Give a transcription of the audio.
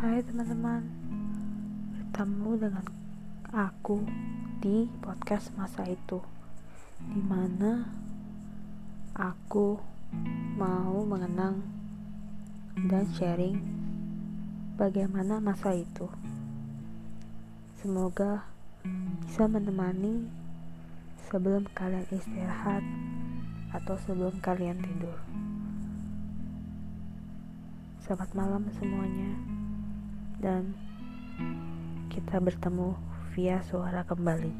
Hai teman-teman, bertemu dengan aku di podcast masa itu, di mana aku mau mengenang dan sharing bagaimana masa itu. Semoga bisa menemani sebelum kalian istirahat atau sebelum kalian tidur. Selamat malam semuanya dan kita bertemu via suara kembali.